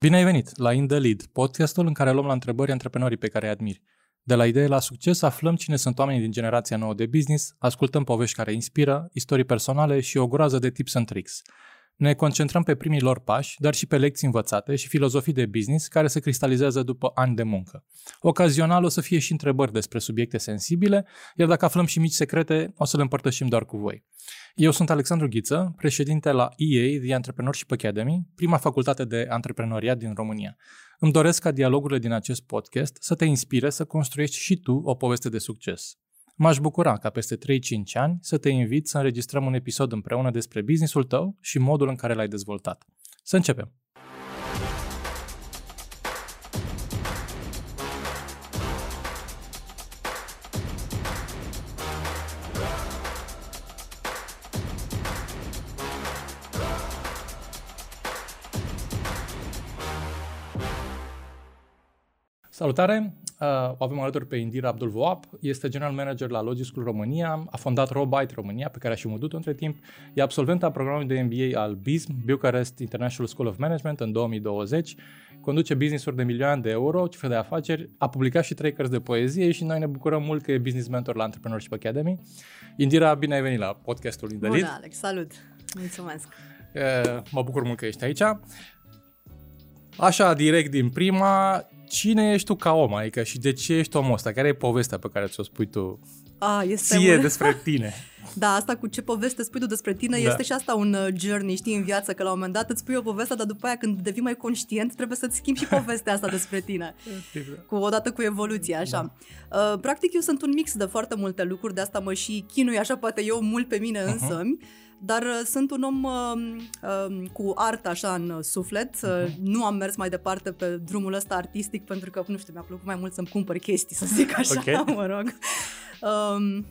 Bine ai venit la In The Lead, podcastul în care luăm la întrebări antreprenorii pe care îi admiri. De la idee la succes aflăm cine sunt oamenii din generația nouă de business, ascultăm povești care inspiră, istorii personale și o groază de tips and tricks. Ne concentrăm pe primii lor pași, dar și pe lecții învățate și filozofii de business care se cristalizează după ani de muncă. Ocazional o să fie și întrebări despre subiecte sensibile, iar dacă aflăm și mici secrete, o să le împărtășim doar cu voi. Eu sunt Alexandru Ghiță, președinte la EA, The Entrepreneurship Academy, prima facultate de antreprenoriat din România. Îmi doresc ca dialogurile din acest podcast să te inspire să construiești și tu o poveste de succes. M-aș bucura ca peste 3-5 ani să te invit să înregistrăm un episod împreună despre businessul tău și modul în care l-ai dezvoltat. Să începem! Salutare! Uh, o avem alături pe Indira Abdul Voap, este general manager la Logi School România, a fondat Robite România, pe care a și mudut între timp, e absolvent a programului de MBA al BISM, Bucharest International School of Management, în 2020, conduce business-uri de milioane de euro, cifre de afaceri, a publicat și trei cărți de poezie și noi ne bucurăm mult că e business mentor la Entrepreneurship Academy. Indira, bine ai venit la podcastul In Bună, Alex, salut! Mulțumesc! Uh, mă bucur mult că ești aici. Așa, direct din prima, cine ești tu ca om? Adică și de ce ești omul ăsta? Care e povestea pe care ți-o spui tu A, este ție un... despre tine? Da, asta cu ce poveste spui tu despre tine da. este și asta un uh, journey, știi, în viață, că la un moment dat îți spui o poveste, dar după aia când devii mai conștient trebuie să-ți schimbi și povestea asta despre tine. cu odată cu evoluția, așa. Da. Uh, practic eu sunt un mix de foarte multe lucruri, de asta mă și chinui așa poate eu mult pe mine uh-huh. însămi. Dar uh, sunt un om uh, uh, cu artă așa în suflet. Uh-huh. Nu am mers mai departe pe drumul ăsta artistic pentru că, nu știu, mi-a plăcut mai mult să-mi cumpăr chestii, să zic așa, okay. mă rog. Um,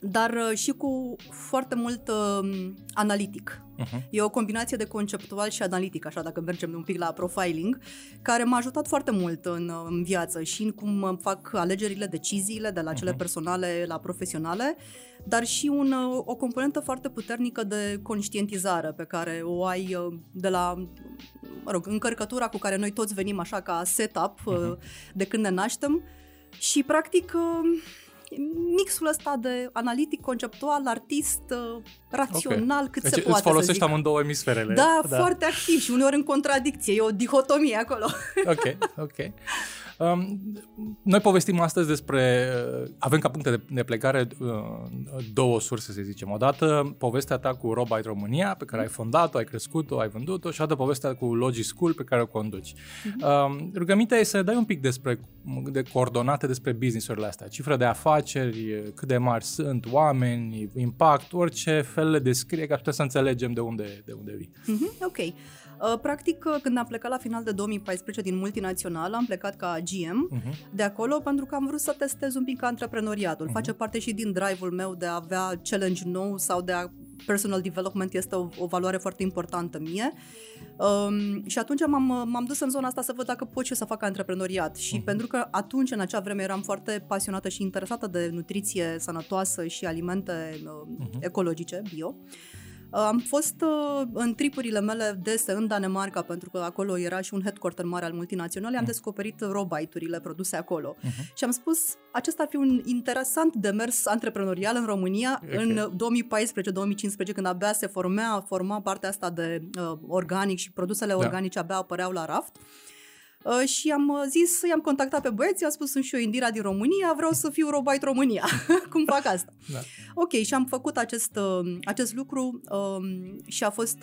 dar uh, și cu foarte mult uh, analitic. Uh-huh. E o combinație de conceptual și analitic, așa dacă mergem un pic la profiling, care m-a ajutat foarte mult în, uh, în viață și în cum fac alegerile, deciziile, de la cele uh-huh. personale la profesionale, dar și un, uh, o componentă foarte puternică de conștientizare pe care o ai de la, mă rog, încărcătura cu care noi toți venim așa ca setup uh-huh. de când ne naștem și practic mixul ăsta de analitic, conceptual, artist, uh, rațional, okay. cât deci se poate îți folosești amândouă emisferele. Da, da, foarte activ și uneori în contradicție. E o dihotomie acolo. Ok, ok. Um, noi povestim astăzi despre, uh, avem ca puncte de, de plecare uh, două surse, să zicem. Odată povestea ta cu Robite România, pe care ai fondat-o, ai crescut-o, ai vândut-o și odată povestea cu Logi School, pe care o conduci. Uh-huh. Um, rugămintea e să dai un pic despre de coordonate despre businessurile astea, cifră de afaceri, cât de mari sunt, oameni, impact, orice fel le descrie, ca să înțelegem de unde, de unde vii. Uh-huh, ok. Uh, practic, uh, când am plecat la final de 2014 din multinațional, am plecat ca GM uh-huh. Mhm. de acolo pentru că am vrut să testez un pic antreprenoriatul. Uh-huh. Face parte și din drive-ul meu de a avea challenge nou sau de a personal development este o, o valoare foarte importantă mie. Um, și atunci m-am, m-am dus în zona asta să văd dacă pot și să fac antreprenoriat. Și uh-huh. pentru că atunci, în acea vreme, eram foarte pasionată și interesată de nutriție sănătoasă și alimente uh, uh-huh. ecologice, bio, uh, am fost uh, în tripurile mele dese în Danemarca, pentru că acolo era și un headquarter mare al multinaționale, am mm. descoperit robite-urile produse acolo. Uh-huh. Și am spus, acesta ar fi un interesant demers antreprenorial în România okay. în 2014-2015, când abia se formea, forma partea asta de uh, organic și produsele da. organice abia apăreau la raft. Uh, Uh, și am uh, zis, i-am contactat pe băieți, i-am spus, sunt și eu Indira din România, vreau să fiu Robite România. Cum fac asta? Da. Ok, și am făcut acest, uh, acest lucru um, și a fost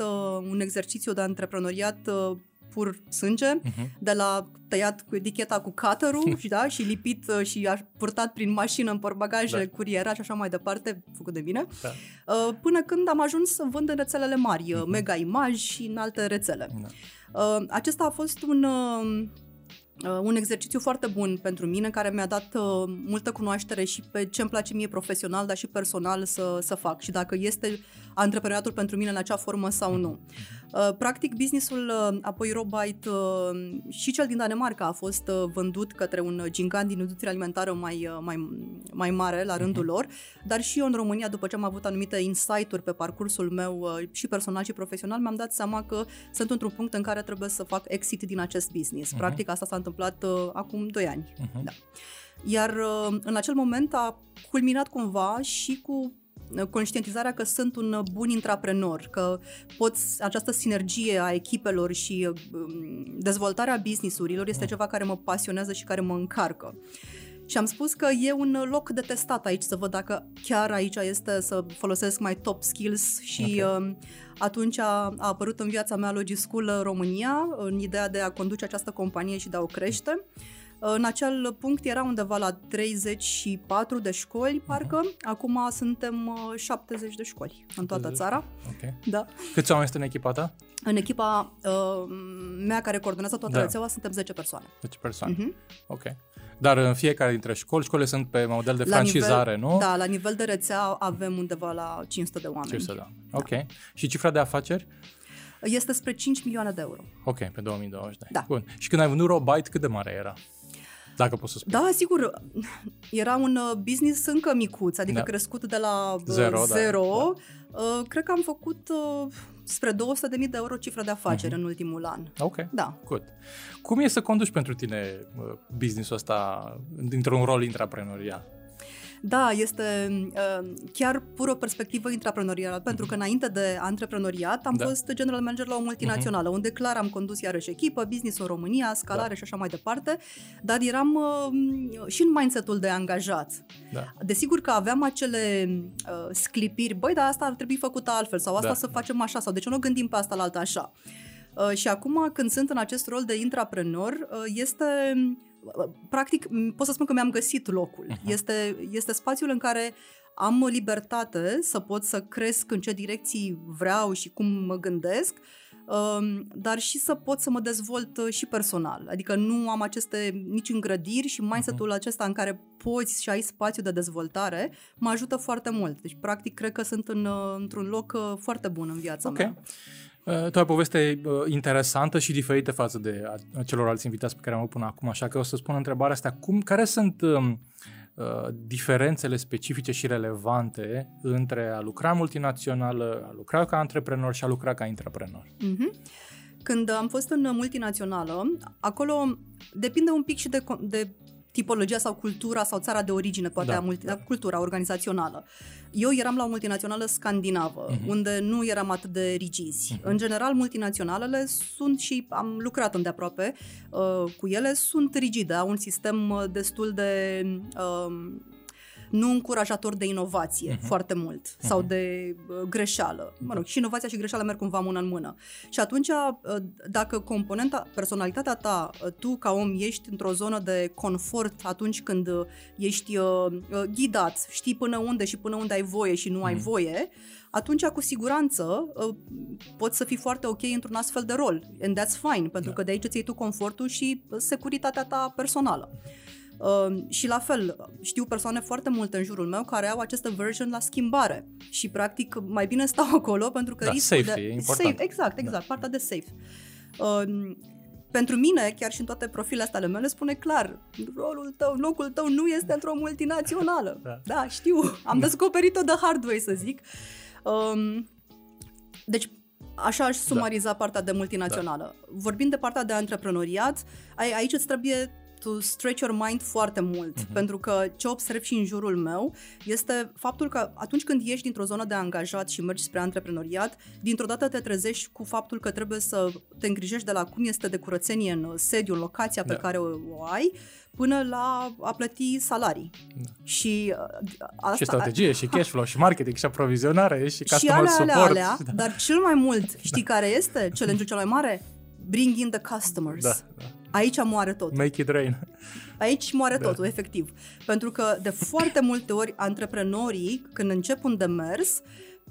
un exercițiu de antreprenoriat pur sânge, uh-huh. de la tăiat cu eticheta cu cutterul și, da, și lipit și a purtat prin mașină în porbagaje, da. curiera și așa mai departe, făcut de mine, da. până când am ajuns să vând în rețelele mari, uh-huh. Mega Image și în alte rețele. Da. Uh, acesta a fost un, uh, uh, un exercițiu foarte bun pentru mine, care mi-a dat uh, multă cunoaștere și pe ce îmi place mie profesional, dar și personal să, să fac și dacă este antreprenoriatul pentru mine în acea formă sau nu. Uh, practic, businessul uh, apoi Robite uh, și cel din Danemarca a fost uh, vândut către un gigant din industria alimentară mai, uh, mai, mai mare la rândul uh-huh. lor, dar și eu în România, după ce am avut anumite insight-uri pe parcursul meu uh, și personal și profesional, mi-am dat seama că sunt într-un punct în care trebuie să fac exit din acest business. Uh-huh. Practic, asta s-a întâmplat uh, acum 2 ani. Uh-huh. Da. Iar uh, în acel moment a culminat cumva și cu conștientizarea că sunt un bun intraprenor, că poți, această sinergie a echipelor și um, dezvoltarea businessurilor este ceva care mă pasionează și care mă încarcă. Și am spus că e un loc de testat aici, să văd dacă chiar aici este să folosesc mai top skills și okay. uh, atunci a, a apărut în viața mea Logischool România, în ideea de a conduce această companie și de a o crește. În acel punct era undeva la 34 de școli, parcă. Uh-huh. Acum suntem 70 de școli în toată țara. Okay. Da. Câți oameni sunt în echipa ta? În echipa uh, mea care coordonează toată da. rețeaua suntem 10 persoane. 10 persoane, uh-huh. ok. Dar în fiecare dintre școli, școlile sunt pe model de la francizare, nivel, nu? Da, la nivel de rețea avem undeva la 500 de oameni. 500 de oameni, ok. Da. Și cifra de afaceri? Este spre 5 milioane de euro. Ok, pe 2020. Da. Bun. Și când ai vândut Robite, cât de mare era? Dacă poți să spui. Da, sigur. Era un uh, business încă micuț, adică da. crescut de la uh, zero. zero. Da, da. Uh, cred că am făcut spre 200.000 de euro cifră de afaceri uh-huh. în ultimul an. Ok, da. good. Cum e să conduci pentru tine businessul ăsta dintr-un rol intraprenorial? Da, este uh, chiar pur o perspectivă intraprenorială, pentru că înainte de antreprenoriat am da. fost general manager la o multinațională, uh-huh. unde clar am condus iarăși echipă, business în România, scalare da. și așa mai departe, dar eram uh, și în mindset-ul de angajat. Da. Desigur că aveam acele uh, sclipiri, băi, dar asta ar trebui făcută altfel, sau asta da. să facem așa, sau de ce nu gândim pe asta la alta așa. Uh, și acum, când sunt în acest rol de intraprenor, uh, este practic, pot să spun că mi-am găsit locul. Uh-huh. Este, este spațiul în care am libertate să pot să cresc în ce direcții vreau și cum mă gândesc, um, dar și să pot să mă dezvolt uh, și personal. Adică nu am aceste nici îngrădiri și mindset-ul uh-huh. acesta în care poți și ai spațiu de dezvoltare mă ajută foarte mult. Deci, practic, cred că sunt în, uh, într-un loc uh, foarte bun în viața okay. mea. Uh, tu ai o poveste uh, interesantă și diferită față de celorlalți invitați pe care am avut până acum, așa că o să spun întrebarea asta. Cum, care sunt um, uh, diferențele specifice și relevante între a lucra multinațională, a lucra ca antreprenor și a lucra ca intraprenor? Mm-hmm. Când am fost în multinațională, acolo depinde un pic și de, de tipologia sau cultura sau țara de origine, poate da, a multi- da. cultura organizațională. Eu eram la o multinațională scandinavă, uh-huh. unde nu eram atât de rigizi. Uh-huh. În general, multinaționalele sunt și am lucrat îndeaproape uh, cu ele, sunt rigide, au un sistem uh, destul de uh, nu încurajator de inovație uh-huh. foarte mult uh-huh. sau de uh, greșeală. Mă rog, și inovația și greșeala merg cumva mână în mână. Și atunci, uh, dacă componenta, personalitatea ta, uh, tu ca om ești într-o zonă de confort atunci când uh, ești uh, uh, ghidat, știi până unde și până unde ai voie și nu uh-huh. ai voie, atunci cu siguranță uh, poți să fii foarte ok într-un astfel de rol. And that's fine, pentru da. că de aici îți iei tu confortul și securitatea ta personală. Uh, și la fel, știu persoane foarte multe în jurul meu care au acest version la schimbare și practic mai bine stau acolo pentru că da, riscul safety, de... E important. Safe, exact, exact, da. partea de safe. Uh, pentru mine, chiar și în toate profilele astea ale mele, spune clar, rolul tău, locul tău nu este într-o multinațională. Da, da știu, am da. descoperit-o de hard way, să zic. Um, deci, Așa aș sumariza da. partea de multinațională. Da. Vorbind de partea de antreprenoriat, aici îți trebuie to stretch your mind foarte mult, uh-huh. pentru că ce observ și în jurul meu este faptul că atunci când ieși dintr-o zonă de angajat și mergi spre antreprenoriat, dintr-o dată te trezești cu faptul că trebuie să te îngrijești de la cum este de curățenie în sediu, în locația pe da. care o, o ai, până la a plăti salarii. Da. Și uh, asta... Și strategie, și cash flow, și marketing, și aprovizionare, și customer și alea, support. Alea, alea, da. Dar cel mai mult, știi da. care este challenge-ul cel mai mare? Bring in the customers. Da, da. Aici moare totul. Make it rain. Aici moare da. totul, efectiv. Pentru că de foarte multe ori antreprenorii, când încep un demers,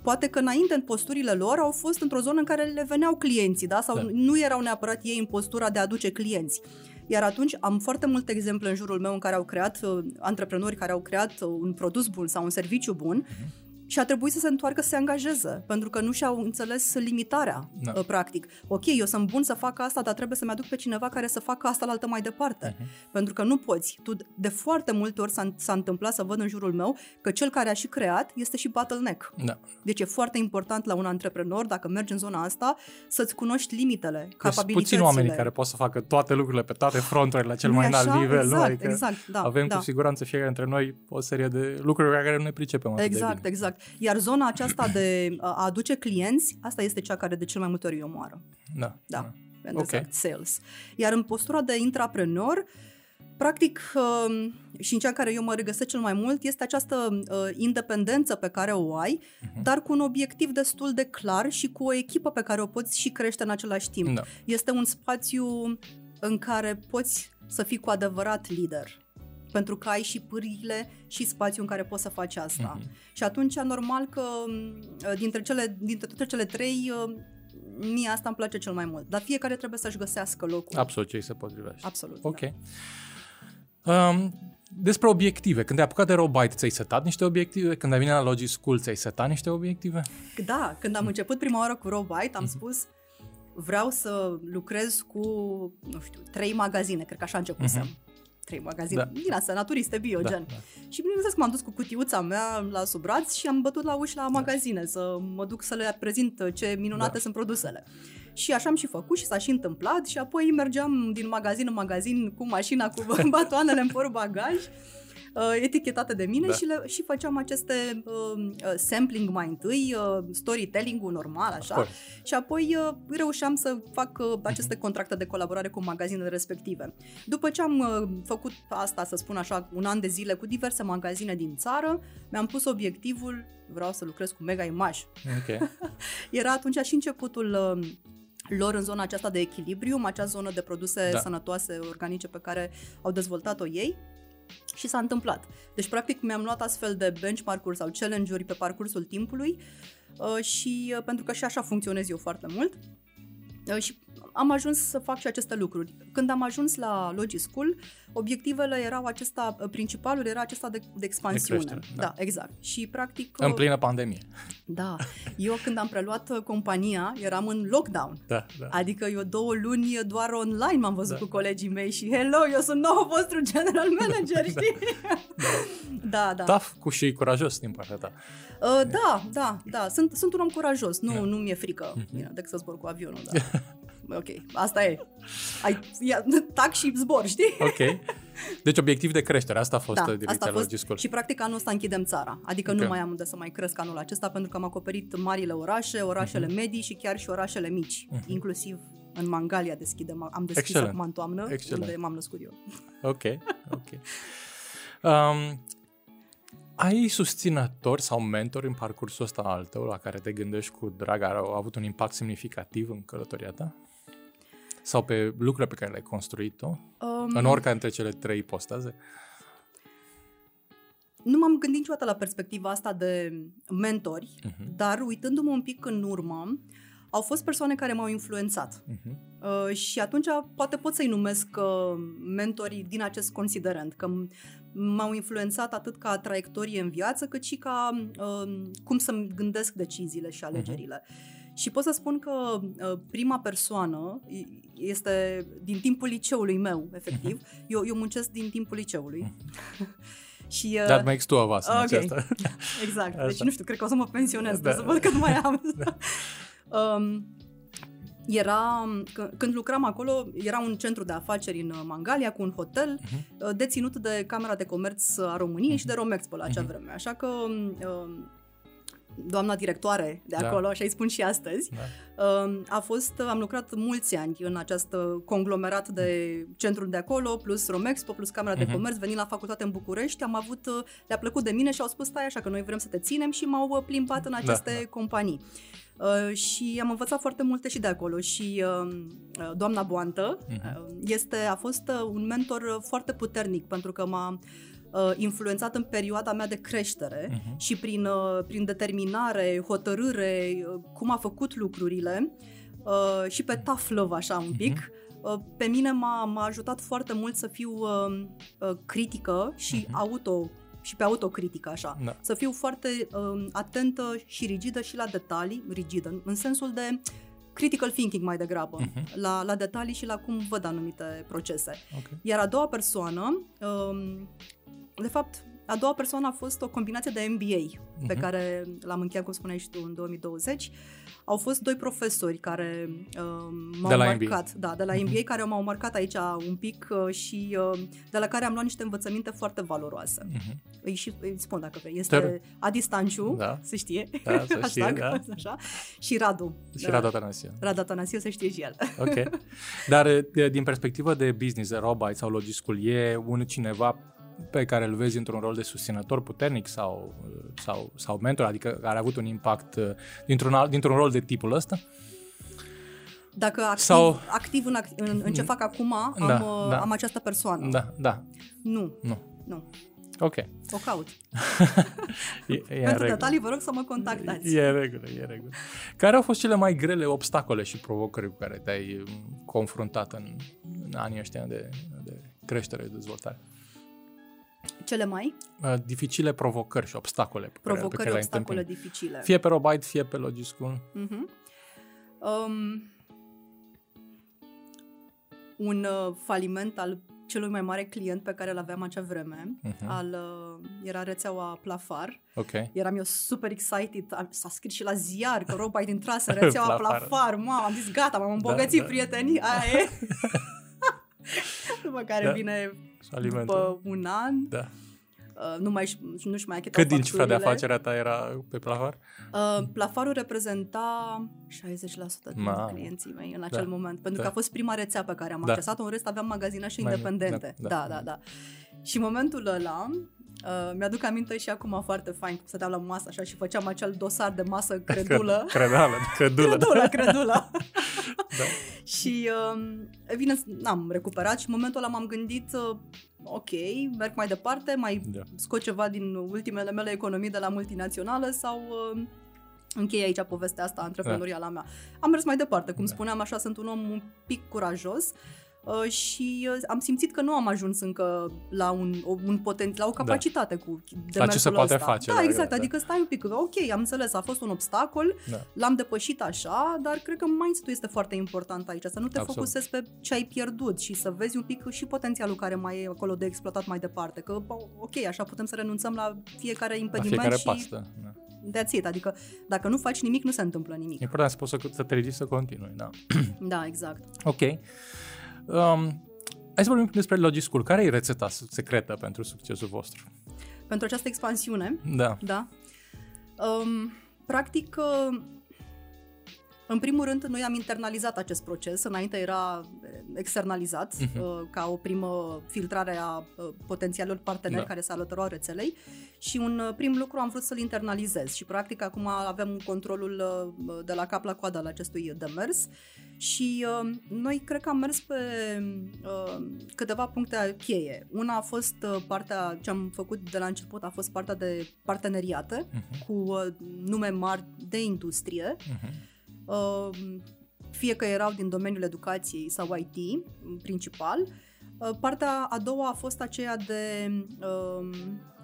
poate că înainte în posturile lor au fost într-o zonă în care le veneau clienții, da? Sau da. nu erau neapărat ei în postura de a aduce clienți. Iar atunci am foarte multe exemple în jurul meu în care au creat uh, antreprenori care au creat uh, un produs bun sau un serviciu bun uh-huh și a trebuit să se întoarcă să se angajeze, pentru că nu și-au înțeles limitarea, da. Uh, practic. Ok, eu sunt bun să fac asta, dar trebuie să-mi aduc pe cineva care să facă asta la altă mai departe. Uh-huh. Pentru că nu poți. Tu, de foarte multe ori s-a, s-a întâmplat să văd în jurul meu că cel care a și creat este și bottleneck. Da. Deci e foarte important la un antreprenor, dacă mergi în zona asta, să-ți cunoști limitele, Sunt capabilitățile. puțini oamenii care pot să facă toate lucrurile pe toate fronturile la cel mai înalt nivel. Exact, nu? Adică exact, da, avem da. cu siguranță fiecare dintre noi o serie de lucruri la care nu ne pricepem Exact, exact. Iar zona aceasta de a aduce clienți, asta este cea care de cel mai multe ori îi omoară. Da. Da. da. Okay. sales. Iar în postura de intraprenor, practic, um, și în cea în care eu mă regăsesc cel mai mult, este această uh, independență pe care o ai, uh-huh. dar cu un obiectiv destul de clar și cu o echipă pe care o poți și crește în același timp. Da. Este un spațiu în care poți să fii cu adevărat lider pentru că ai și pârghile și spațiu în care poți să faci asta. Uh-huh. Și atunci, normal că uh, dintre, cele, dintre toate cele trei, uh, mie asta îmi place cel mai mult. Dar fiecare trebuie să-și găsească locul. Absolut, ce se potrivește. Absolut. Ok. Da. Um, despre obiective. Când ai apucat de Robite, ți-ai setat niște obiective? Când ai venit la Logi School, ți-ai setat niște obiective? Da, când am început prima oară cu Robite, am uh-huh. spus vreau să lucrez cu, nu știu, trei magazine, cred că așa începusem. Uh-huh trei magazine da. din asta, naturiste, bio, da, gen. Da. Și bineînțeles că m-am dus cu cutiuța mea la sub braț și am bătut la uși la da. magazine să mă duc să le prezint ce minunate da. sunt produsele. Și așa am și făcut și s-a și întâmplat și apoi mergeam din magazin în magazin cu mașina, cu batoanele în por bagaj uh, etichetate de mine da. și, le, și făceam aceste uh, uh, sampling mai întâi, uh, storytelling-ul normal, așa, și apoi uh, reușeam să fac uh, aceste contracte de colaborare cu magazinele respective. După ce am uh, făcut asta, să spun așa, un an de zile cu diverse magazine din țară, mi-am pus obiectivul, vreau să lucrez cu Mega Image. Okay. Era atunci și începutul uh, lor în zona aceasta de echilibriu, acea zonă de produse da. sănătoase, organice pe care au dezvoltat-o ei. Și s-a întâmplat. Deci, practic, mi-am luat astfel de benchmark-uri sau challenge-uri pe parcursul timpului uh, și uh, pentru că și așa funcționez eu foarte mult. Uh, și am ajuns să fac și aceste lucruri. Când am ajuns la Logi School, obiectivele erau acesta, principalul era acesta de, de expansiune. De creștere, da. da, exact. Și practic... În plină pandemie. Da. Eu când am preluat uh, compania, eram în lockdown. Da, da. Adică eu două luni doar online m-am văzut da. cu colegii mei și hello, eu sunt nou vostru general manager, da. știi? Da. da, da. Tough cu și curajos din partea ta. Uh, da, da, da. Sunt, sunt un om curajos. Nu, da. nu mi-e frică. Mm-hmm. Bine, decât să zbor cu avionul, da. ok, asta e. Ai, ia, tac și zbor, știi? Ok. Deci obiectiv de creștere, asta a fost da, direcția asta a fost, Logischool. Și practic anul ăsta închidem țara. Adică okay. nu mai am unde să mai cresc anul acesta pentru că am acoperit marile orașe, orașele uh-huh. medii și chiar și orașele mici, uh-huh. inclusiv în Mangalia deschidem, am deschis Excellent. acum în toamnă, Excellent. unde m-am născut eu. Ok, ok. Um, ai susținători sau mentori în parcursul ăsta al tău la care te gândești cu drag, au avut un impact semnificativ în călătoria ta? Sau pe lucrurile pe care le-ai construit tu? Um, în oricare dintre cele trei postaze? Nu m-am gândit niciodată la perspectiva asta de mentori, uh-huh. dar uitându-mă un pic în urmă, au fost persoane care m-au influențat. Uh-huh. Uh, și atunci poate pot să-i numesc uh, mentorii din acest considerent, că m-au influențat atât ca traiectorie în viață, cât și ca uh, cum să-mi gândesc deciziile și alegerile. Uh-huh. Și pot să spun că uh, prima persoană este din timpul liceului meu, efectiv. Uh-huh. Eu, eu muncesc din timpul liceului. Uh-huh. Și, uh... That makes two of us okay. aceasta. exact. Deci nu știu, cred că o să mă pensionez, da. să văd cât mai am. da. um, era, când lucram acolo, era un centru de afaceri în Mangalia cu un hotel uh-huh. deținut de Camera de Comerț a României uh-huh. și de Romexpo la acea uh-huh. vreme. Așa că uh, doamna directoare de da. acolo, da. așa îi spun și astăzi, da. a fost, am lucrat mulți ani în acest conglomerat de centrul de acolo, plus Romexpo, plus Camera uh-huh. de mhm. Comerț, venind la facultate în București, am avut, le-a plăcut de mine și au spus, stai așa că noi vrem să te ținem și m-au plimbat în da, aceste da, da. companii. Uh, și am învățat foarte multe și de acolo și uh, doamna Boantă uh-huh. este, a fost un mentor foarte puternic pentru că m-a uh, influențat în perioada mea de creștere uh-huh. și prin, uh, prin determinare, hotărâre, uh, cum a făcut lucrurile uh, și pe tough love așa un pic. Uh-huh. Uh, pe mine m-a, m-a ajutat foarte mult să fiu uh, uh, critică și uh-huh. auto și pe autocritică așa. Da. Să fiu foarte uh, atentă și rigidă și la detalii, rigidă, în sensul de critical thinking mai degrabă, uh-huh. la, la detalii și la cum văd anumite procese. Okay. Iar a doua persoană, uh, de fapt, a doua persoană a fost o combinație de MBA uh-huh. pe mhm. care l-am încheiat, cum spuneai și tu, în 2020. Au fost doi profesori care uh, m-au de la marcat, MBA. da, de la MBA, uh-huh. care m-au marcat aici un pic uh, și uh, de la care am luat niște învățăminte foarte valoroase. Uh-huh. Îi, și, îi spun dacă vrei. Este Ter- Adi Stanciu, da. se știe, da, se știe da. așa, și Radu. Și Radu Atanasiu. Radu Atanasiu se știe și el. ok. Dar din perspectivă de business, de Robite sau Logiscul, e un cineva pe care îl vezi într-un rol de susținător puternic sau, sau, sau mentor, adică care a avut un impact uh, dintr-un, dintr-un rol de tipul ăsta? Dacă activ, sau... activ în, în, în ce fac acum, da, am, uh, da. am această persoană. Da, da. Nu. Nu. Nu. Ok. O caut. e, e Pentru detalii vă rog să mă contactați. E regulă, e regulă. Care au fost cele mai grele obstacole și provocări cu care te-ai confruntat în, în anii ăștia de, de creștere, de dezvoltare? Cele mai? Uh, dificile provocări și obstacole. Pe provocări, care, pe care obstacole dificile. Fie pe Robite, fie pe Logischool. Uh-huh. Um, un uh, faliment al celui mai mare client pe care îl aveam acea vreme, uh-huh. al, uh, era rețeaua Plafar. Okay. Eram eu super excited, s-a scris și la ziar că Robite intrase rețeaua Plafar. Plafar. Mamă, am zis gata, m-am îmbogățit da, da. prietenii, aia e. După care da. vine după un an. Da. Uh, nu mai nu mai achitat Cât din cifra de afacerea ta era pe plafar? Uh, plafarul reprezenta 60% din Ma. clienții mei în acel da. moment, pentru da. că a fost prima rețea pe care am da. accesat-o, în rest aveam magazinașe independente. Da, da, da, da. Și în momentul ăla, Uh, mi-aduc aminte și acum foarte fain cum stăteam la masă așa și făceam acel dosar de masă credulă. Credală, credulă. credulă, credulă. da. și uh, bine, n-am recuperat și în momentul ăla m-am gândit uh, ok, merg mai departe, mai da. scot ceva din ultimele mele economii de la multinațională sau uh, închei aici povestea asta antreprenorială da. mea. Am mers mai departe, cum da. spuneam, așa sunt un om un pic curajos. Uh, Uh, și uh, am simțit că nu am ajuns încă la un, un potent, la o da. capacitate da. cu demersul La ce se poate ăsta. face. Da, exact, da. adică stai un pic, ok, am înțeles, a fost un obstacol, da. l-am depășit așa, dar cred că mindset-ul este foarte important aici, să nu te Absolut. focusezi pe ce ai pierdut și să vezi un pic și potențialul care mai e acolo de exploatat mai departe, că ok, așa putem să renunțăm la fiecare impediment la fiecare și... pastă. Da. That's it. Adică dacă nu faci nimic, nu se întâmplă nimic. E important să poți să, să te ridici să continui, da. da, exact. Ok. Um, hai să vorbim despre Logischool. Care e rețeta secretă pentru succesul vostru? Pentru această expansiune? Da. Da. Um, practic, uh, în primul rând, noi am internalizat acest proces, înainte era externalizat uh-huh. ca o primă filtrare a uh, potențialilor parteneri da. care se alăturau rețelei și un uh, prim lucru am vrut să-l internalizez și practic acum avem controlul de la cap la coadă al acestui demers și uh, noi cred că am mers pe uh, câteva puncte cheie. Una a fost uh, partea ce am făcut de la început, a fost partea de parteneriate uh-huh. cu uh, nume mari de industrie. Uh-huh Uh, fie că erau din domeniul educației sau IT principal. Uh, partea a doua a fost aceea de um,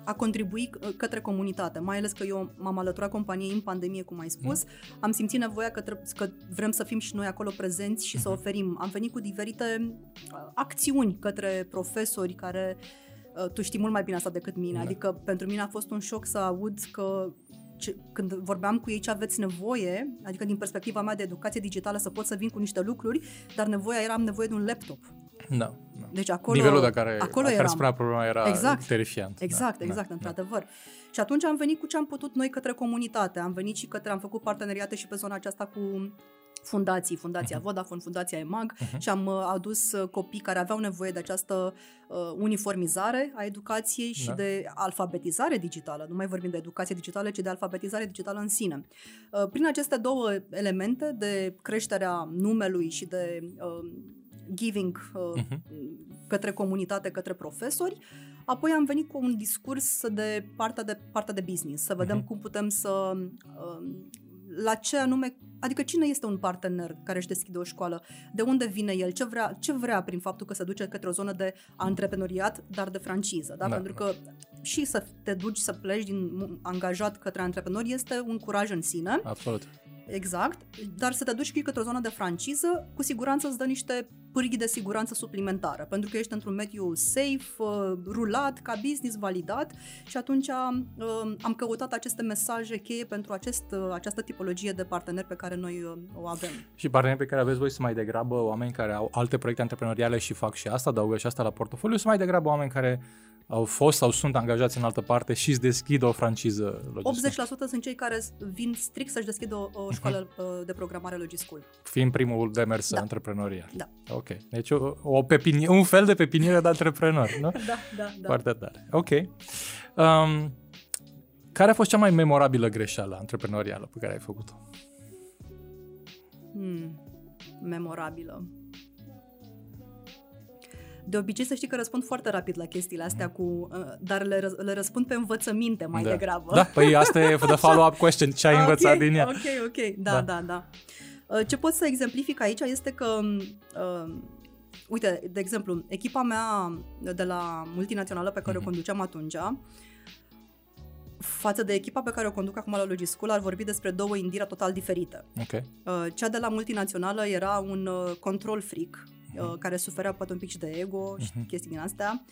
a contribui către comunitate, mai ales că eu m-am alăturat companiei în pandemie, cum ai spus, mm. am simțit nevoia că, tre- că vrem să fim și noi acolo prezenți și să mhm. oferim. Am venit cu diferite uh, acțiuni către profesori care tu știi mult mai bine asta decât mine, da. adică pentru mine a fost un șoc să aud că ce, când vorbeam cu ei ce aveți nevoie, adică din perspectiva mea de educație digitală să pot să vin cu niște lucruri, dar nevoia era am nevoie de un laptop. Da. da. Deci acolo, Nivelul de care, acolo care eram. spunea problema era exact. terifiant. Exact, da, exact, da, într-adevăr. Da. Și atunci am venit cu ce am putut noi către comunitate. Am venit și către, am făcut parteneriate și pe zona aceasta cu fundații, Fundația uh-huh. Vodafone, Fundația EMAG uh-huh. și am uh, adus uh, copii care aveau nevoie de această uh, uniformizare a educației și da. de alfabetizare digitală. Nu mai vorbim de educație digitală, ci de alfabetizare digitală în sine. Uh, prin aceste două elemente de creșterea numelui și de uh, giving uh, uh-huh. către comunitate, către profesori, apoi am venit cu un discurs de partea de, partea de business, să vedem uh-huh. cum putem să uh, la ce anume, adică cine este un partener care își deschide o școală, de unde vine el, ce vrea, ce vrea prin faptul că se duce către o zonă de antreprenoriat, dar de franciză, da? da. Pentru că și să te duci să pleci din angajat către antreprenor este un curaj în sine. Absolut. Exact, dar să te duci către o zonă de franciză, cu siguranță îți dă niște pârghii de siguranță suplimentară, pentru că ești într-un mediu safe, uh, rulat, ca business validat și atunci uh, am căutat aceste mesaje cheie pentru acest, uh, această tipologie de parteneri pe care noi uh, o avem. Și parteneri pe care aveți voi sunt mai degrabă oameni care au alte proiecte antreprenoriale și fac și asta, adaugă și asta la portofoliu, sunt mai degrabă oameni care au fost sau sunt angajați în altă parte și îți deschid o franciză logistică. 80% sunt cei care vin strict să-și deschidă o, o școală uh-huh. de programare logiscul. Fiind primul demers da. antreprenorial. Da. Ok. Deci o, o pepini- un fel de pepiniere de antreprenor, nu? da, da, da. Foarte tare. Ok. Um, care a fost cea mai memorabilă greșeală antreprenorială pe care ai făcut-o? Hmm, memorabilă. De obicei să știi că răspund foarte rapid la chestiile astea, cu, uh, dar le, le răspund pe învățăminte mai da. degrabă. Da, păi asta e the follow-up question, ce ai okay, învățat din ea. Ok, ok, da, da, da. da. Uh, ce pot să exemplific aici este că uh, uite, de exemplu, echipa mea de la multinațională pe care mm-hmm. o mhm. conduceam atunci, față de echipa pe care o conduc acum la Logischool, ar vorbi despre două indira total diferite. Okay. Uh, cea de la multinațională era un uh, control freak, uh, care suferea poate un pic și de ego și uh-huh. chestii din astea.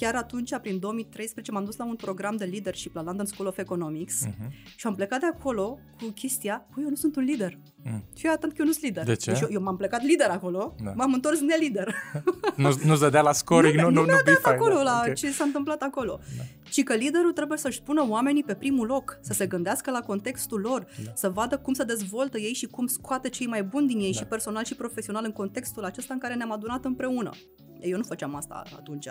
Chiar atunci, prin 2013, m-am dus la un program de leadership la London School of Economics uh-huh. și am plecat de acolo cu chestia, păi eu nu sunt un lider. Mm. Și eu atent că eu nu sunt lider. De ce? Deci eu, eu m-am plecat lider acolo, da. m-am întors nelider. nu, nu dădea la scoring, nu, nu, nu, nu, nu acolo da. la okay. ce s-a întâmplat acolo. Da. Ci că liderul trebuie să-și pună oamenii pe primul loc, să se gândească la contextul lor, da. să vadă cum se dezvoltă ei și cum scoate cei mai buni din ei da. și personal și profesional în contextul acesta în care ne-am adunat împreună. Eu nu făceam asta atunci.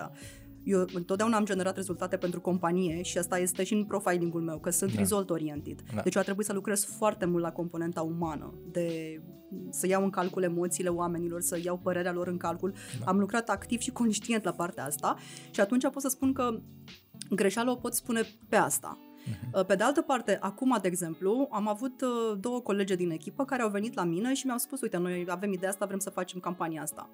Eu întotdeauna am generat rezultate pentru companie și asta este și în profilingul meu, că sunt da. result-oriented. Da. Deci eu a trebuit să lucrez foarte mult la componenta umană, de să iau în calcul emoțiile oamenilor, să iau părerea lor în calcul. Da. Am lucrat activ și conștient la partea asta și atunci pot să spun că greșeala o pot spune pe asta. Uh-huh. Pe de altă parte, acum, de exemplu, am avut uh, două colege din echipă care au venit la mine și mi-au spus, uite, noi avem ideea asta, vrem să facem campania asta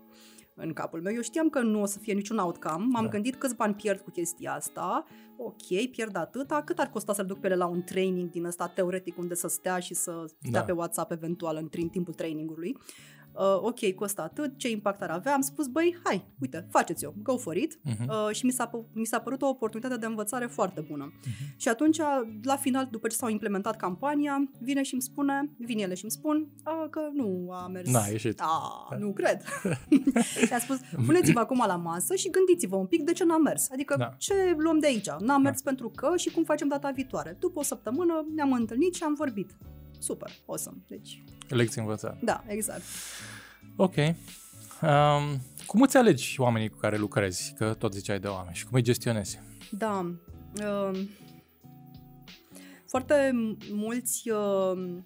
în capul meu. Eu știam că nu o să fie niciun outcome, m-am da. gândit câți bani pierd cu chestia asta, ok, pierd atâta, cât ar costa să-l duc pe ele la un training din ăsta teoretic unde să stea și să stea da. pe WhatsApp eventual în, în timpul trainingului uh, ok, costă atât, ce impact ar avea, am spus, băi, hai, uite, faceți-o, go for it. Uh-huh. Uh, și mi s-a, mi s-a părut o oportunitate de învățare foarte bună. Uh-huh. Și atunci, la final, după ce s-au implementat campania, vine și îmi spune, vin ele și îmi spun a, că nu a mers. N-a ieșit. A, da. nu cred. și a spus, puneți-vă acum la masă și gândiți-vă un pic de ce n-a mers. Adică, da. ce luăm de aici? N-a mers da. pentru că și cum facem data viitoare. După o săptămână ne-am întâlnit și am vorbit. Super, awesome. Deci... Lecții învățate. Da, exact. Ok. Um, cum îți alegi oamenii cu care lucrezi? Că tot ziceai de oameni și cum îi gestionezi? Da. Um, foarte mulți... Uh,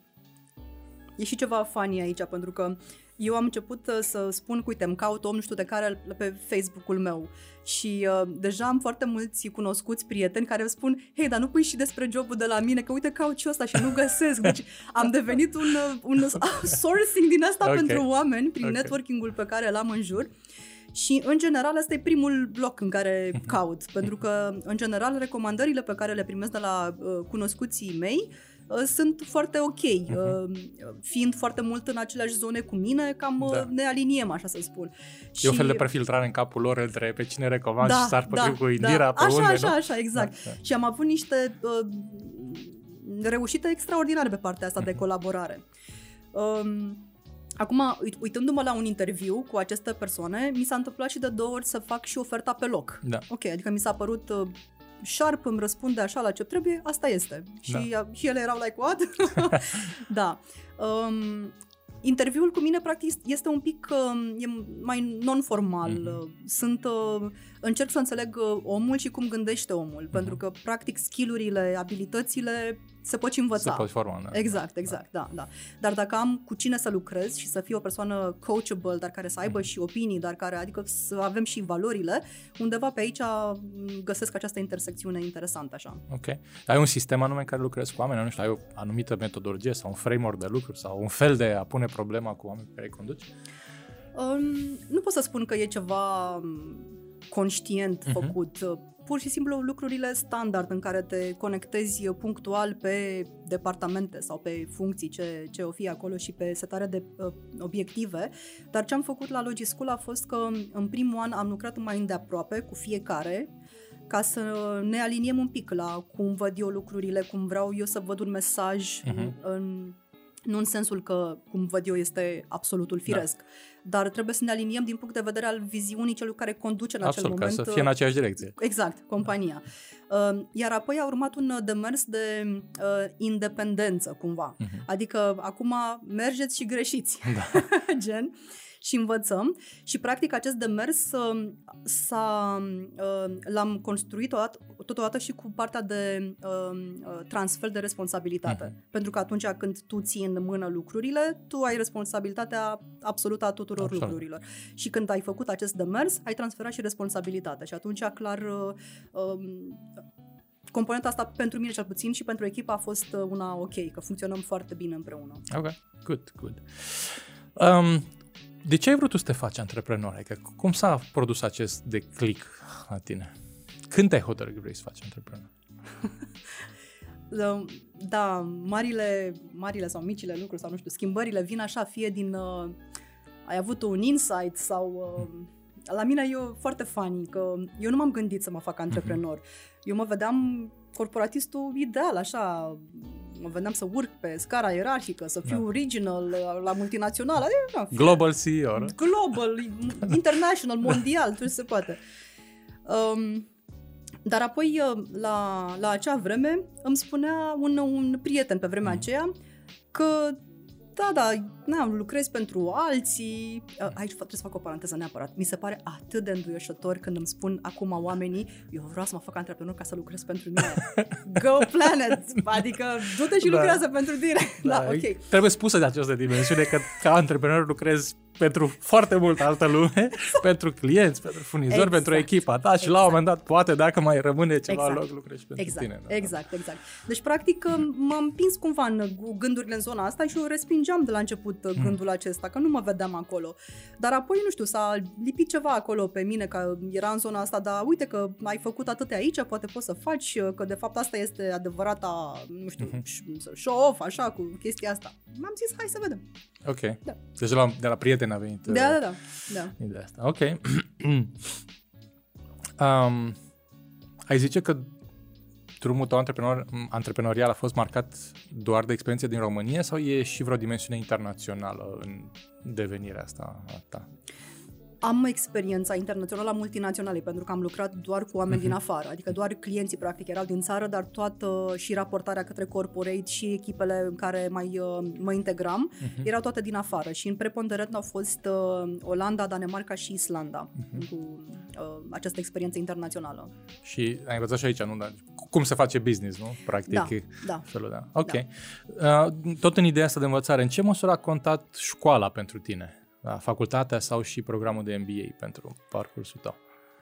e și ceva funny aici, pentru că eu am început uh, să spun, uite, îmi caut om, nu știu de care, pe Facebook-ul meu. Și uh, deja am foarte mulți cunoscuți prieteni care îmi spun, hei, dar nu pui și despre jobul de la mine, că uite, caut și ăsta și nu găsesc. Deci am devenit un, uh, un sourcing din asta okay. pentru oameni, prin okay. networking-ul pe care l-am în jur. Și, în general, ăsta e primul bloc în care caut, pentru că, în general, recomandările pe care le primesc de la uh, cunoscuții mei uh, sunt foarte ok, uh, fiind foarte mult în aceleași zone cu mine, cam uh, da. ne aliniem, așa să spun. E și... un fel de prefiltrare în capul lor între pe cine recomand da, și s-ar da, cu Indira, da. pe așa, unde, Așa, nu? așa, exact. Da, da. Și am avut niște uh, reușite extraordinare pe partea asta de mhm. colaborare. Um, Acum, uitându-mă la un interviu cu aceste persoane, mi s-a întâmplat și de două ori să fac și oferta pe loc. Da. Ok, adică mi s-a părut uh, sharp, îmi răspunde așa la ce trebuie, asta este. Și, da. și ele erau like, what? da. Um, interviul cu mine, practic, este un pic uh, e mai non-formal. Mm-hmm. Sunt, uh, încerc să înțeleg uh, omul și cum gândește omul, mm-hmm. pentru că, practic, skillurile, abilitățile se poți învăța. Se poți forma, da. Exact, exact, da. da, da. Dar dacă am cu cine să lucrez și să fiu o persoană coachable, dar care să aibă mm-hmm. și opinii, dar care, adică să avem și valorile, undeva pe aici găsesc această intersecțiune interesantă așa. Ok. Ai un sistem anume care lucrezi cu oameni, nu știu, ai o anumită metodologie sau un framework de lucruri sau un fel de a pune problema cu oameni pe care îi conduci? Um, nu pot să spun că e ceva conștient uh-huh. făcut. Pur și simplu lucrurile standard în care te conectezi punctual pe departamente sau pe funcții ce, ce o fi acolo și pe setarea de uh, obiective. Dar ce am făcut la Logischool a fost că în primul an am lucrat mai îndeaproape cu fiecare ca să ne aliniem un pic la cum văd eu lucrurile, cum vreau eu să văd un mesaj uh-huh. în nu în sensul că, cum văd eu, este absolutul da. firesc, da. dar trebuie să ne aliniem din punct de vedere al viziunii celui care conduce în Absolut, acel moment. ca să fie în aceeași direcție. Exact, compania. Da. Iar apoi a urmat un demers de uh, independență, cumva. Uh-huh. Adică, acum mergeți și greșiți. Da. Gen și învățăm și practic acest demers uh, s-a, uh, l-am construit odată, totodată și cu partea de uh, transfer de responsabilitate. Uh-huh. Pentru că atunci când tu ții în mână lucrurile, tu ai responsabilitatea absolută a tuturor Absolut. lucrurilor. Și când ai făcut acest demers, ai transferat și responsabilitatea. Și atunci, clar, um, componenta asta pentru mine cel puțin și pentru echipa a fost una ok, că funcționăm foarte bine împreună. Ok, good, good. Um, de ce ai vrut tu să te faci antreprenor? Adică cum s-a produs acest declic la tine? Când te-ai hotărât că vrei să faci antreprenor? da, da, marile, marile sau micile lucruri sau nu știu, schimbările vin așa fie din uh, ai avut un insight sau uh, la mine e foarte funny că eu nu m-am gândit să mă fac antreprenor. Mm-hmm. Eu mă vedeam corporatistul ideal, așa, mă vedeam să urc pe scara ierarhică, să fiu da. regional la multinațional. Adică, global CEO. Global, international, mondial, tot se poate. Um, dar apoi, uh, la, la acea vreme, îmi spunea un, un prieten pe vremea mm. aceea că da, da, na, lucrez pentru alții. Aici trebuie să fac o paranteză neapărat. Mi se pare atât de înduioșător când îmi spun acum oamenii, eu vreau să mă fac antreprenor ca să lucrez pentru mine. Go planet! Adică du-te și da. lucrează pentru tine. Da, da, ok. Trebuie spusă de această dimensiune că ca antreprenor lucrez pentru foarte multă altă lume, pentru clienți, pentru furnizori, exact. pentru echipa ta și exact. la un moment dat, poate dacă mai rămâne ceva exact. loc, lucrezi pentru exact. tine. Da, exact, da. exact. Deci, practic, m-am împins cumva în gândurile în zona asta și eu respingeam de la început mm. gândul acesta, că nu mă vedeam acolo. Dar apoi, nu știu, s-a lipit ceva acolo pe mine, că era în zona asta, dar uite că ai făcut atâtea aici, poate poți să faci, că de fapt asta este adevărata, nu știu, mm-hmm. show-off, așa, cu chestia asta. M-am zis, hai să vedem. Ok. Da. Deci de la, de la prieten a venit. Da, da, da. da. Ideea asta. Ok. um, ai zice că drumul tău antreprenor, antreprenorial a fost marcat doar de experiențe din România sau e și vreo dimensiune internațională în devenirea asta a ta? Am experiența internațională a multinaționale, pentru că am lucrat doar cu oameni uh-huh. din mhm. afară, adică doar clienții practic erau din țară, dar toată și raportarea către corporate și echipele în care mai uh, mă integram uh-huh. erau toate din afară și în preponderent au fost uh, Olanda, Danemarca și Islanda uh-huh. cu uh, această experiență internațională. Și ai învățat și aici, nu? Dar cum se face business, nu? Practic. Da, da. Felul de... Ok. Da. Uh, tot în ideea asta de învățare, în ce măsură a contat școala pentru tine? Da, facultatea sau și programul de MBA pentru parcursul tău?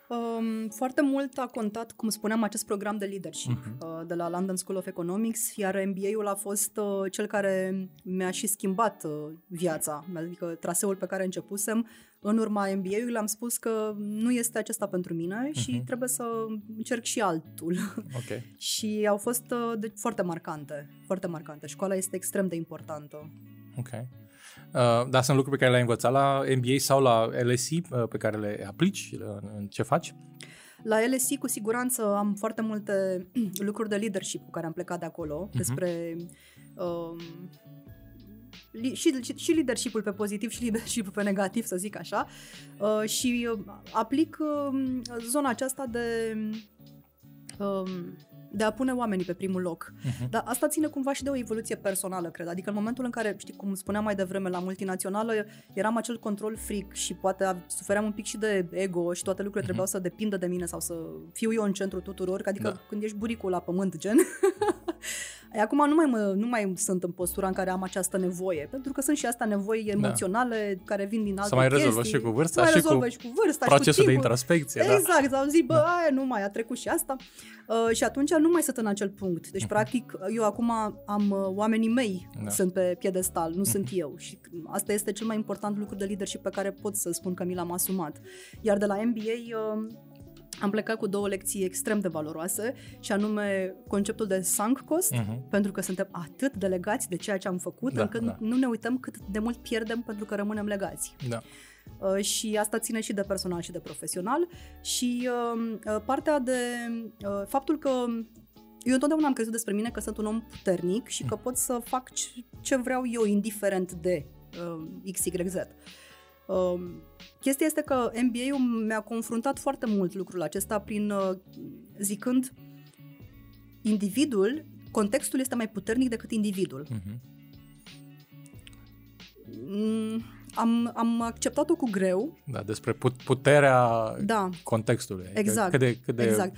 Um, foarte mult a contat, cum spuneam, acest program de leadership uh-huh. uh, de la London School of Economics, iar MBA-ul a fost uh, cel care mi-a și schimbat uh, viața, adică traseul pe care începusem. În urma MBA-ului am spus că nu este acesta pentru mine uh-huh. și mhm. trebuie să încerc și altul. Okay. și au fost uh, de, foarte marcante, foarte marcante. Școala este extrem de importantă. Ok. Uh, dar sunt lucruri pe care le-ai învățat la MBA sau la LSE uh, pe care le aplici? Uh, în ce faci? La LSE cu siguranță am foarte multe lucruri de leadership cu care am plecat de acolo, uh-huh. despre um, și, și leadership-ul pe pozitiv și leadership pe negativ, să zic așa, uh, și uh, aplic uh, zona aceasta de um, de a pune oamenii pe primul loc. Uh-huh. Dar asta ține cumva și de o evoluție personală, cred. Adică în momentul în care, știi, cum spuneam mai devreme, la multinațională eram acel control fric și poate sufeream un pic și de ego și toate lucrurile uh-huh. trebuiau să depindă de mine sau să fiu eu în centru tuturor, adică da. când ești buricul la pământ, gen. Acum nu mai, mă, nu mai sunt în postura în care am această nevoie, pentru că sunt și asta nevoi da. emoționale da. care vin din alte Să mai rezolvă chestii. și cu vârsta și cu, și cu vârsta procesul și cu de introspecție. Exact, da. sau zic, bă, da. aia nu mai a trecut și asta. Uh, și atunci nu mai sunt în acel punct. Deci, uh-huh. practic, eu acum am uh, oamenii mei da. sunt pe piedestal, nu uh-huh. sunt eu. Și asta este cel mai important lucru de leadership pe care pot să spun că mi l-am asumat. Iar de la MBA... Uh, am plecat cu două lecții extrem de valoroase și anume conceptul de sunk cost, uh-huh. pentru că suntem atât de legați de ceea ce am făcut, da, încât da. nu ne uităm cât de mult pierdem pentru că rămânem legați. Da. Uh, și asta ține și de personal și de profesional și uh, uh partea de uh, faptul că eu întotdeauna am crezut despre mine că sunt un om puternic și că pot să fac ce vreau eu, indiferent de uh, XYZ. Uh, chestia este că MBA-ul mi-a confruntat foarte mult lucrul acesta prin uh, zicând individul, contextul este mai puternic decât individul. Uh-huh. Mm, am, am acceptat-o cu greu. Da, despre puterea da. contextului. Exact. Cât de, cât de exact.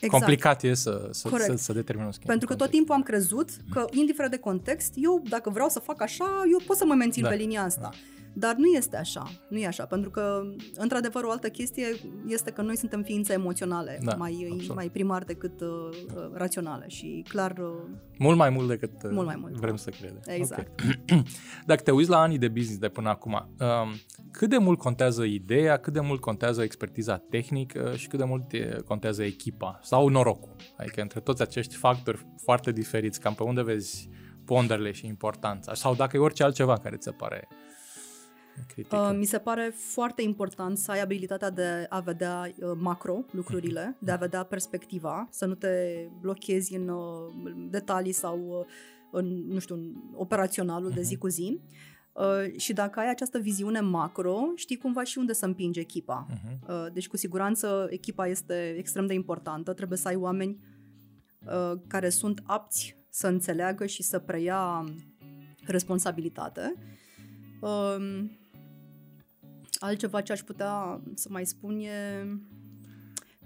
Exact. complicat e să, să, să, să determin un schimb. Pentru că tot timpul am crezut că, indiferent de context, eu, dacă vreau să fac așa, eu pot să mă mențin da. pe linia asta. Da. Dar nu este așa, nu e așa, pentru că, într-adevăr, o altă chestie este că noi suntem ființe emoționale, da, mai, mai primar decât uh, uh, raționale și clar... Uh, mult mai mult decât uh, mult mai mult, vrem să credem. Exact. Okay. Dacă te uiți la anii de business de până acum, um, cât de mult contează ideea, cât de mult contează expertiza tehnică și cât de mult contează echipa sau norocul? Adică între toți acești factori foarte diferiți, cam pe unde vezi ponderile și importanța? Sau dacă e orice altceva care ți se pare Critică. Uh, mi se pare foarte important să ai abilitatea de a vedea uh, macro lucrurile, mm-hmm. de a vedea perspectiva, să nu te blochezi în uh, detalii sau în, nu știu, în operaționalul mm-hmm. de zi mhm. cu zi. Uh, și dacă ai această viziune macro, știi cumva și unde să împingi echipa. Uh-huh. Uh, deci, cu siguranță, echipa este extrem de importantă. Trebuie să ai oameni uh, care sunt apți să înțeleagă și să preia responsabilitate. Uh, Altceva ce aș putea să mai spun e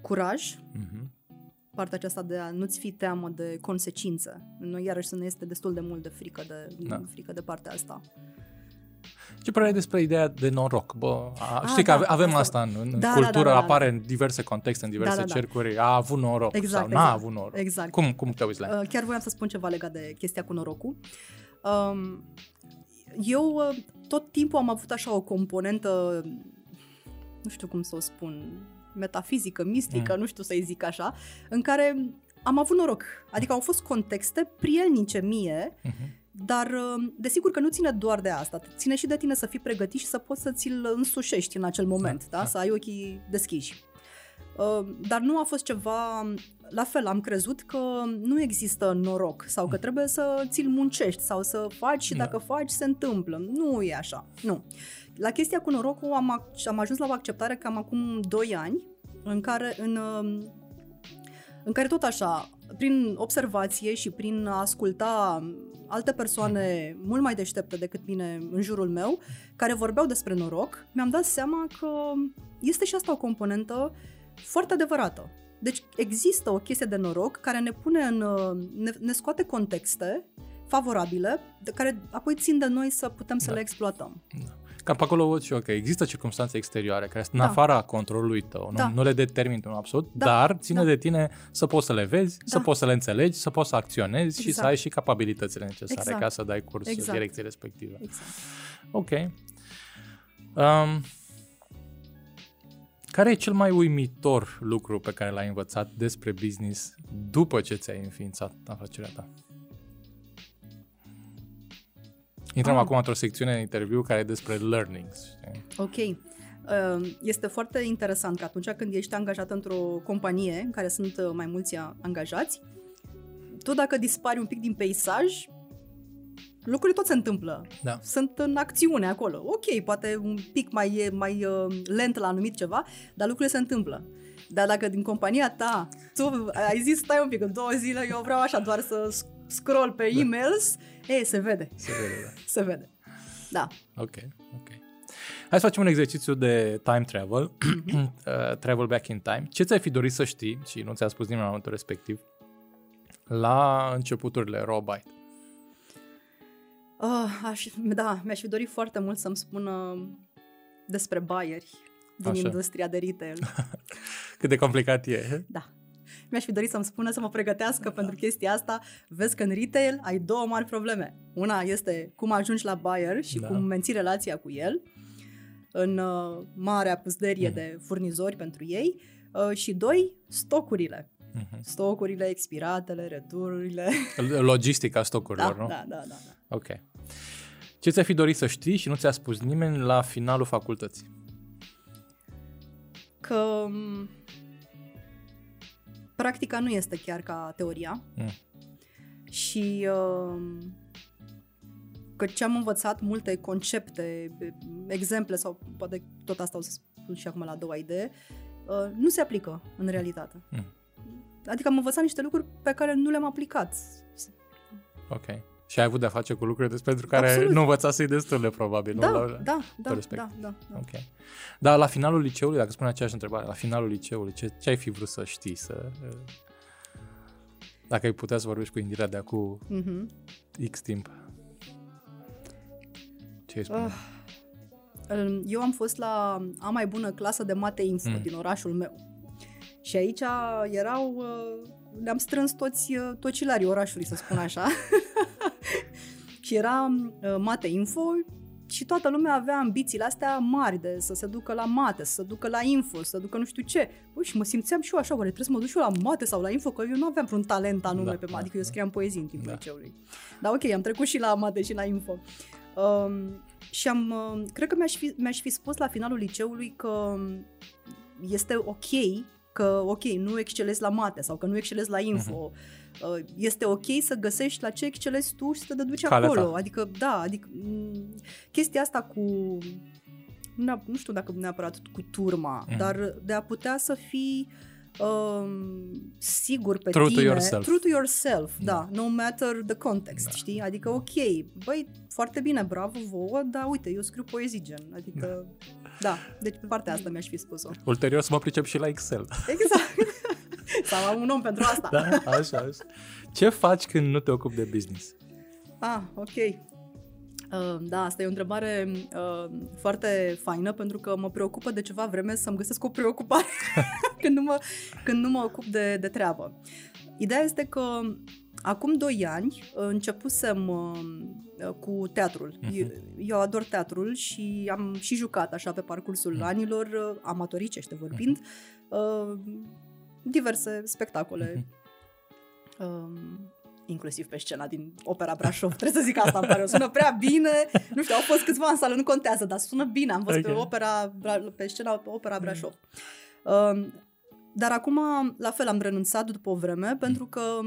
curaj. Uh-huh. Partea aceasta de a nu-ți fi teamă de consecințe. Noi iarăși să ne este destul de mult de frică de, da. frică de partea asta. Ce părere despre ideea de noroc? Bă, a, a, știi da, că avem asta, asta în, în da, da cultură, da, da, da, apare în diverse contexte, în diverse da, da, da. cercuri, a avut noroc exact, sau n-a exact, avut noroc. Exact. Cum, cum te uiți la uh, Chiar voiam să spun ceva legat de chestia cu norocul. Um, eu uh, tot timpul am avut așa o componentă, nu știu cum să o spun, metafizică, mistică, mm. nu știu să-i zic așa, în care am avut noroc. Adică au fost contexte prielnice mie, mm-hmm. dar uh, desigur că nu ține doar de asta. Ține și de tine să fii pregătit și să poți să ți-l însușești în acel moment, da? da? da. Să ai ochii deschiși. Uh, dar nu a fost ceva la fel, am crezut că nu există noroc sau că trebuie să ți-l muncești sau să faci și da. dacă faci se întâmplă. Nu e așa, nu. La chestia cu norocul am, am ajuns la o acceptare cam acum 2 ani în care, în, um, în care tot așa, prin observație și prin a asculta alte persoane mult mai deștepte decât mine în jurul meu, care vorbeau despre noroc, mi-am dat seama că este și asta o componentă foarte adevărată. Deci există o chestie de noroc care ne pune în, uh, ne, ne scoate contexte favorabile, de care apoi țin de noi să putem să da. le exploatăm. Da. Cam pe acolo văd și eu că există circunstanțe exterioare care sunt da. în afara controlului tău, da. nu, nu le determin în absolut, da. dar ține da. de tine să poți să le vezi, da. să poți să le înțelegi, să poți să acționezi exact. și să ai și capabilitățile necesare exact. ca să dai curs exact. direcției respective. Exact. Ok. Um, care e cel mai uimitor lucru pe care l-ai învățat despre business după ce ți-ai înființat afacerea ta? Intrăm ah. acum într-o secțiune de interviu care e despre learnings. Ok. Uh, este foarte interesant că atunci când ești angajat într-o companie în care sunt uh, mai mulți angajați, tu dacă dispari un pic din peisaj, lucrurile tot se întâmplă. Da. Sunt în acțiune acolo. Ok, poate un pic mai, mai uh, lent la anumit ceva, dar lucrurile se întâmplă. Dar dacă din compania ta tu ai zis stai un pic, în două zile eu vreau așa doar să scroll pe da. e-mails, e, se vede. Se vede, da. se vede. Da. Ok, ok. Hai să facem un exercițiu de time travel, uh, travel back in time. Ce ți-ai fi dorit să știi și nu ți-a spus nimeni la momentul respectiv, la începuturile Robite? Uh, aș, da, mi-aș fi dorit foarte mult să-mi spună despre buyeri din Așa. industria de retail. Cât de complicat e. Da. Mi-aș fi dorit să-mi spună să mă pregătească da. pentru chestia asta. Vezi că în retail ai două mari probleme. Una este cum ajungi la buyer și da. cum menții relația cu el în uh, marea puzderie mm. de furnizori pentru ei uh, și doi, stocurile. Mm-hmm. Stocurile, expiratele, retururile. Logistica stocurilor, da, nu? Da, da, da, da. Ok. Ce ți-ai fi dorit să știi și nu ți-a spus nimeni la finalul facultății? Că practica nu este chiar ca teoria mm. și uh, că ce am învățat multe concepte, exemple sau poate tot asta o să spun și acum la a doua idee, uh, nu se aplică în realitate. Mm. Adică am învățat niște lucruri pe care nu le-am aplicat. Ok. Și ai avut de-a face cu lucruri despre care Absolut. nu învățasei destul de probabil. Da, nu? La, da, da, respect. da, da, da. Ok. Dar la finalul liceului, dacă spun aceeași întrebare, la finalul liceului, ce, ce ai fi vrut să știi? Să, dacă ai putea să vorbești cu Indira de acum mm-hmm. X timp. Ce ai spune? Uh, eu am fost la a mai bună clasă de mate info mm. din orașul meu. Și aici erau, uh, ne-am strâns toți uh, tocilarii orașului, să spun așa. și era uh, mate info și toată lumea avea ambițiile astea mari de să se ducă la mate, să se ducă la info, să se ducă nu știu ce. Bă, și mă simțeam și eu așa, oare trebuie să mă duc și eu la mate sau la info, că eu nu aveam vreun talent anume da, pe mate, adică eu scriam poezii în timpul da. liceului. Dar ok, am trecut și la mate și la info. Um, și am, uh, cred că mi-aș fi, mi-aș fi spus la finalul liceului că este ok că, ok, nu excelezi la mate sau că nu excelezi la info. Uh-huh. Este ok să găsești la ce excelezi tu și să te duci Calea acolo. Ta. Adică, da, adică m- chestia asta cu nu știu dacă neapărat cu turma, uh-huh. dar de a putea să fii um, sigur pe true tine. To yourself. True to yourself. Da, no matter the context, da. știi? Adică, ok, băi, foarte bine, bravo vouă, dar uite, eu scriu poezii gen, adică, da, da deci pe partea asta mi-aș fi spus-o. Ulterior să mă pricep și la Excel. Exact. Sau am un om pentru asta. Da, așa, așa. Ce faci când nu te ocupi de business? Ah, ok. Uh, da, asta e o întrebare uh, foarte faină pentru că mă preocupă de ceva vreme să-mi găsesc o preocupare când, nu mă, când nu mă ocup de, de treabă. Ideea este că acum doi ani începusem uh, cu teatrul. Uh-huh. Eu, eu ador teatrul și am și jucat așa pe parcursul uh-huh. anilor, uh, amatoricește vorbind, uh-huh. Uh, diverse spectacole. Uh-huh. Uh, inclusiv pe scena din Opera Brașov. Trebuie să zic asta, îmi pare. Sună prea bine. Nu știu, au fost câțiva în sală, nu contează, dar sună bine. Am văzut okay. pe, opera, pe scena pe Opera Brașov. Mm. dar acum, la fel, am renunțat după o vreme, pentru că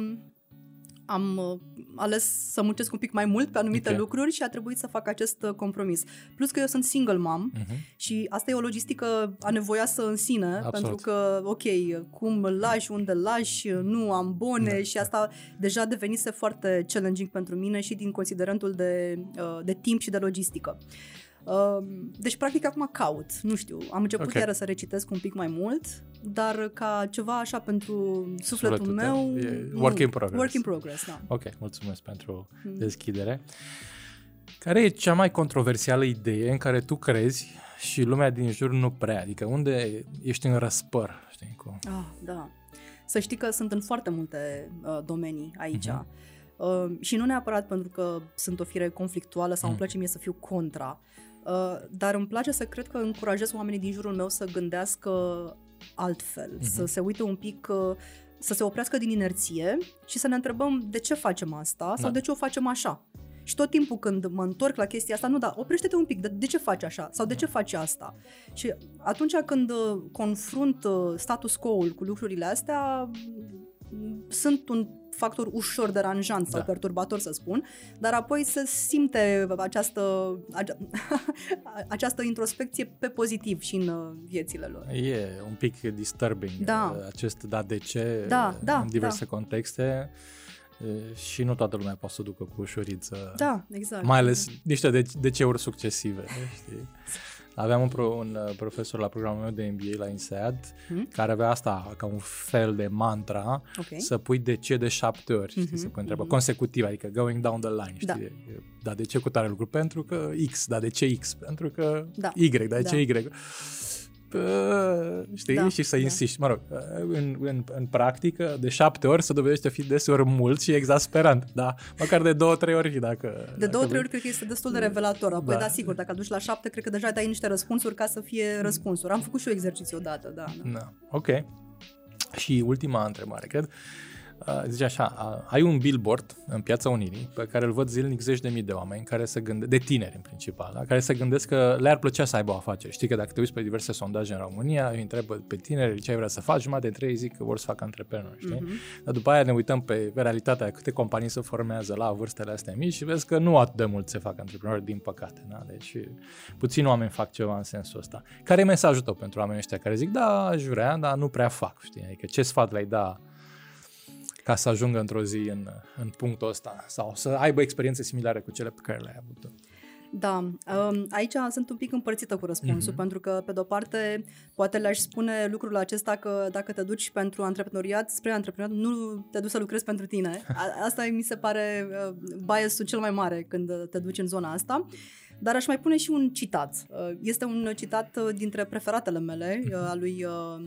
am uh, ales să muncesc un pic mai mult pe anumite okay. lucruri și a trebuit să fac acest uh, compromis. Plus că eu sunt single mom uh-huh. și asta e o logistică anevoioasă în sine, Absolut. pentru că, ok, cum îl lași, unde îl lași, nu am bone da. și asta deja devenise foarte challenging pentru mine și din considerentul de, uh, de timp și de logistică. Deci, practic, acum caut. Nu știu, am început okay. iară să recitesc un pic mai mult, dar ca ceva așa pentru sufletul, sufletul meu... E work in progress. Work in progress, da. Ok, mulțumesc pentru mm. deschidere. Care e cea mai controversială idee în care tu crezi și lumea din jur nu prea? Adică unde ești în răspăr? Știi, cu... Ah, da. Să știi că sunt în foarte multe uh, domenii aici. Uh-huh. Uh, și nu neapărat pentru că sunt o fire conflictuală sau uh-huh. îmi place mie să fiu contra, uh, dar îmi place să cred că încurajez oamenii din jurul meu să gândească altfel, uh-huh. să se uite un pic, uh, să se oprească din inerție și să ne întrebăm de ce facem asta da. sau de ce o facem așa. Și tot timpul când mă întorc la chestia asta, nu, da, oprește-te un pic, de, de ce faci așa? Sau de ce faci asta? Și atunci când uh, confrunt uh, status quo-ul cu lucrurile astea, sunt un factor ușor deranjant sau da. perturbator, să spun, dar apoi se simte această, această introspecție pe pozitiv și în uh, viețile lor. E un pic disturbing da. Uh, acest da de ce da, da, în diverse da. contexte uh, și nu toată lumea poate să ducă cu ușurință. Da, exact. Mai ales niște de, de ceuri succesive, știi? Aveam un, pro, un uh, profesor la programul meu de MBA la INSEAD hmm? care avea asta ca un fel de mantra okay. să pui de ce de șapte ori, știi, mm-hmm. să pui întrebări mm-hmm. consecutiv, adică going down the line, știi? Da. da, de ce cu tare lucru? Pentru că X, da, de ce X? Pentru că da. Y, da, de da. ce Y? Știi, da, și să da. insisti. Mă rog, în, în, în practică, de șapte ori se dovedește a fi deseori mult și exasperant, da, măcar de două, trei ori dacă... De două, trei ori cred că este destul de revelator. Apoi, da, da sigur, dacă aduci la șapte, cred că deja dai niște răspunsuri ca să fie răspunsuri. Am făcut și eu exercițiu odată, da. Da, da. ok. Și ultima întrebare, cred. Uh, Uh, zice așa, ai un billboard în Piața Unirii pe care îl văd zilnic zeci de mii de oameni care se gânde, de tineri în principal, da? care se gândesc că le-ar plăcea să aibă o afacere. Știi că dacă te uiți pe diverse sondaje în România, îi întrebă pe tineri ce ai vrea să faci, jumătate de trei zic că vor să facă antreprenori, știi? Mm-hmm. Dar după aia ne uităm pe realitatea câte companii se formează la vârstele astea mici și vezi că nu atât de mult se fac antreprenori, din păcate. Da? Deci puțini oameni fac ceva în sensul ăsta. Care e mesajul tău pentru oamenii ăștia care zic, da, aș vrea, dar nu prea fac, știi? Adică ce sfat le-ai da ca să ajungă într-o zi în, în punctul ăsta sau să aibă experiențe similare cu cele pe care le-ai avut. Da, um, aici sunt un pic împărțită cu răspunsul, mm-hmm. pentru că, pe de-o parte, poate le-aș spune lucrul acesta că dacă te duci pentru antreprenoriat, spre antreprenoriat, nu te duci să lucrezi pentru tine. Asta mi se pare uh, biasul cel mai mare când te duci în zona asta. Dar aș mai pune și un citat. Uh, este un citat uh, dintre preferatele mele, uh, al lui uh,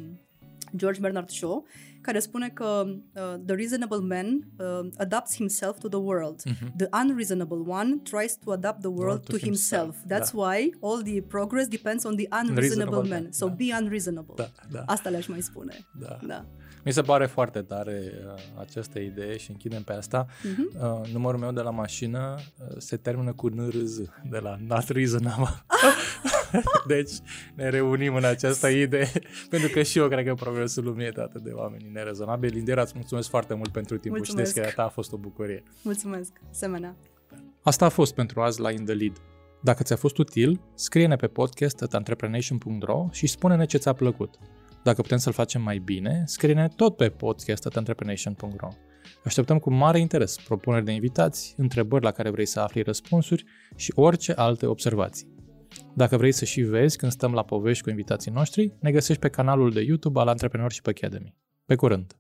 George Bernard Shaw, care spune că uh, the reasonable man uh, adapts himself to the world. Mm-hmm. The unreasonable one tries to adapt the world to, to himself. himself. That's da. why all the progress depends on the unreasonable man. man. So da. be unreasonable. Da, da. Asta le-aș mai spune. Da. da. Mi se pare foarte tare uh, această idee și închidem pe asta. Uh-huh. Uh, numărul meu de la mașină uh, se termină cu NRZ, de la Not Reasonable. deci ne reunim în această idee, pentru că și eu cred că progresul lumii e atât de oameni nerezonabili. Lindera, îți mulțumesc foarte mult pentru timpul mulțumesc. și deschiderea ta a fost o bucurie. Mulțumesc, semenea. Asta a fost pentru azi la In The Lead. Dacă ți-a fost util, scrie-ne pe podcast entreprenation.ro și spune-ne ce ți-a plăcut. Dacă putem să-l facem mai bine, scrie-ne tot pe podcast.entreprenation.ro. Așteptăm cu mare interes propuneri de invitați, întrebări la care vrei să afli răspunsuri și orice alte observații. Dacă vrei să și vezi când stăm la povești cu invitații noștri, ne găsești pe canalul de YouTube al Entrepreneurship Academy. Pe curând!